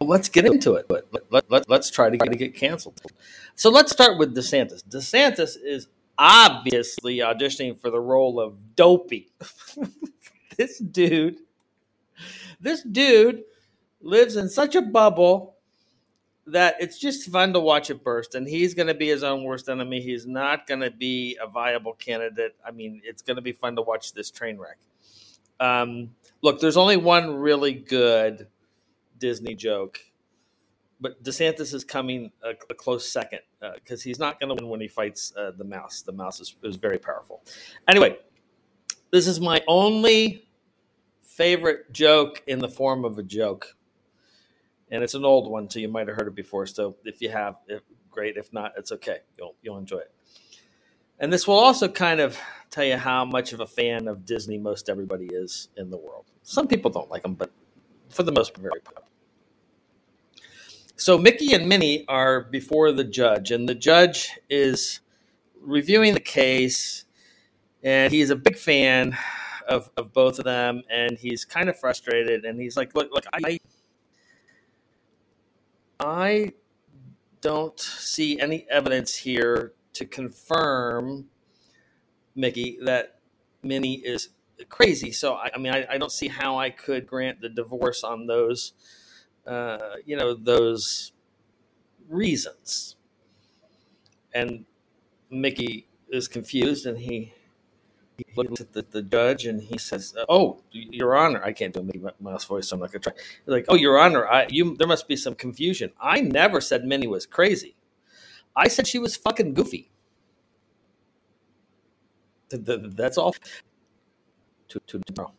let's get into it. Let, let, let, let's try to get, to get canceled. So let's start with DeSantis. DeSantis is obviously auditioning for the role of Dopey. this dude, this dude lives in such a bubble that it's just fun to watch it burst. And he's going to be his own worst enemy. He's not going to be a viable candidate. I mean, it's going to be fun to watch this train wreck. Um, look, there's only one really good Disney joke, but DeSantis is coming a, a close second because uh, he's not going to win when he fights uh, the mouse. The mouse is, is very powerful. Anyway, this is my only favorite joke in the form of a joke. And it's an old one, so you might have heard it before. So if you have, if, great. If not, it's okay. You'll you'll enjoy it. And this will also kind of tell you how much of a fan of Disney most everybody is in the world. Some people don't like them, but for the most part, very popular. So Mickey and Minnie are before the judge, and the judge is reviewing the case, and he's a big fan of, of both of them, and he's kind of frustrated, and he's like, "Look, look, I, I don't see any evidence here to confirm, Mickey, that Minnie is crazy. So I, I mean, I, I, don't see how I could grant the divorce on those, uh, you know, those reasons." And Mickey is confused, and he he looks at the, the judge and he says, "Oh, Your Honor, I can't do a Mickey Mouse voice, so I'm not gonna try." He's like, "Oh, Your Honor, I you there must be some confusion. I never said Minnie was crazy. I said she was fucking goofy. That's all." To, to tomorrow.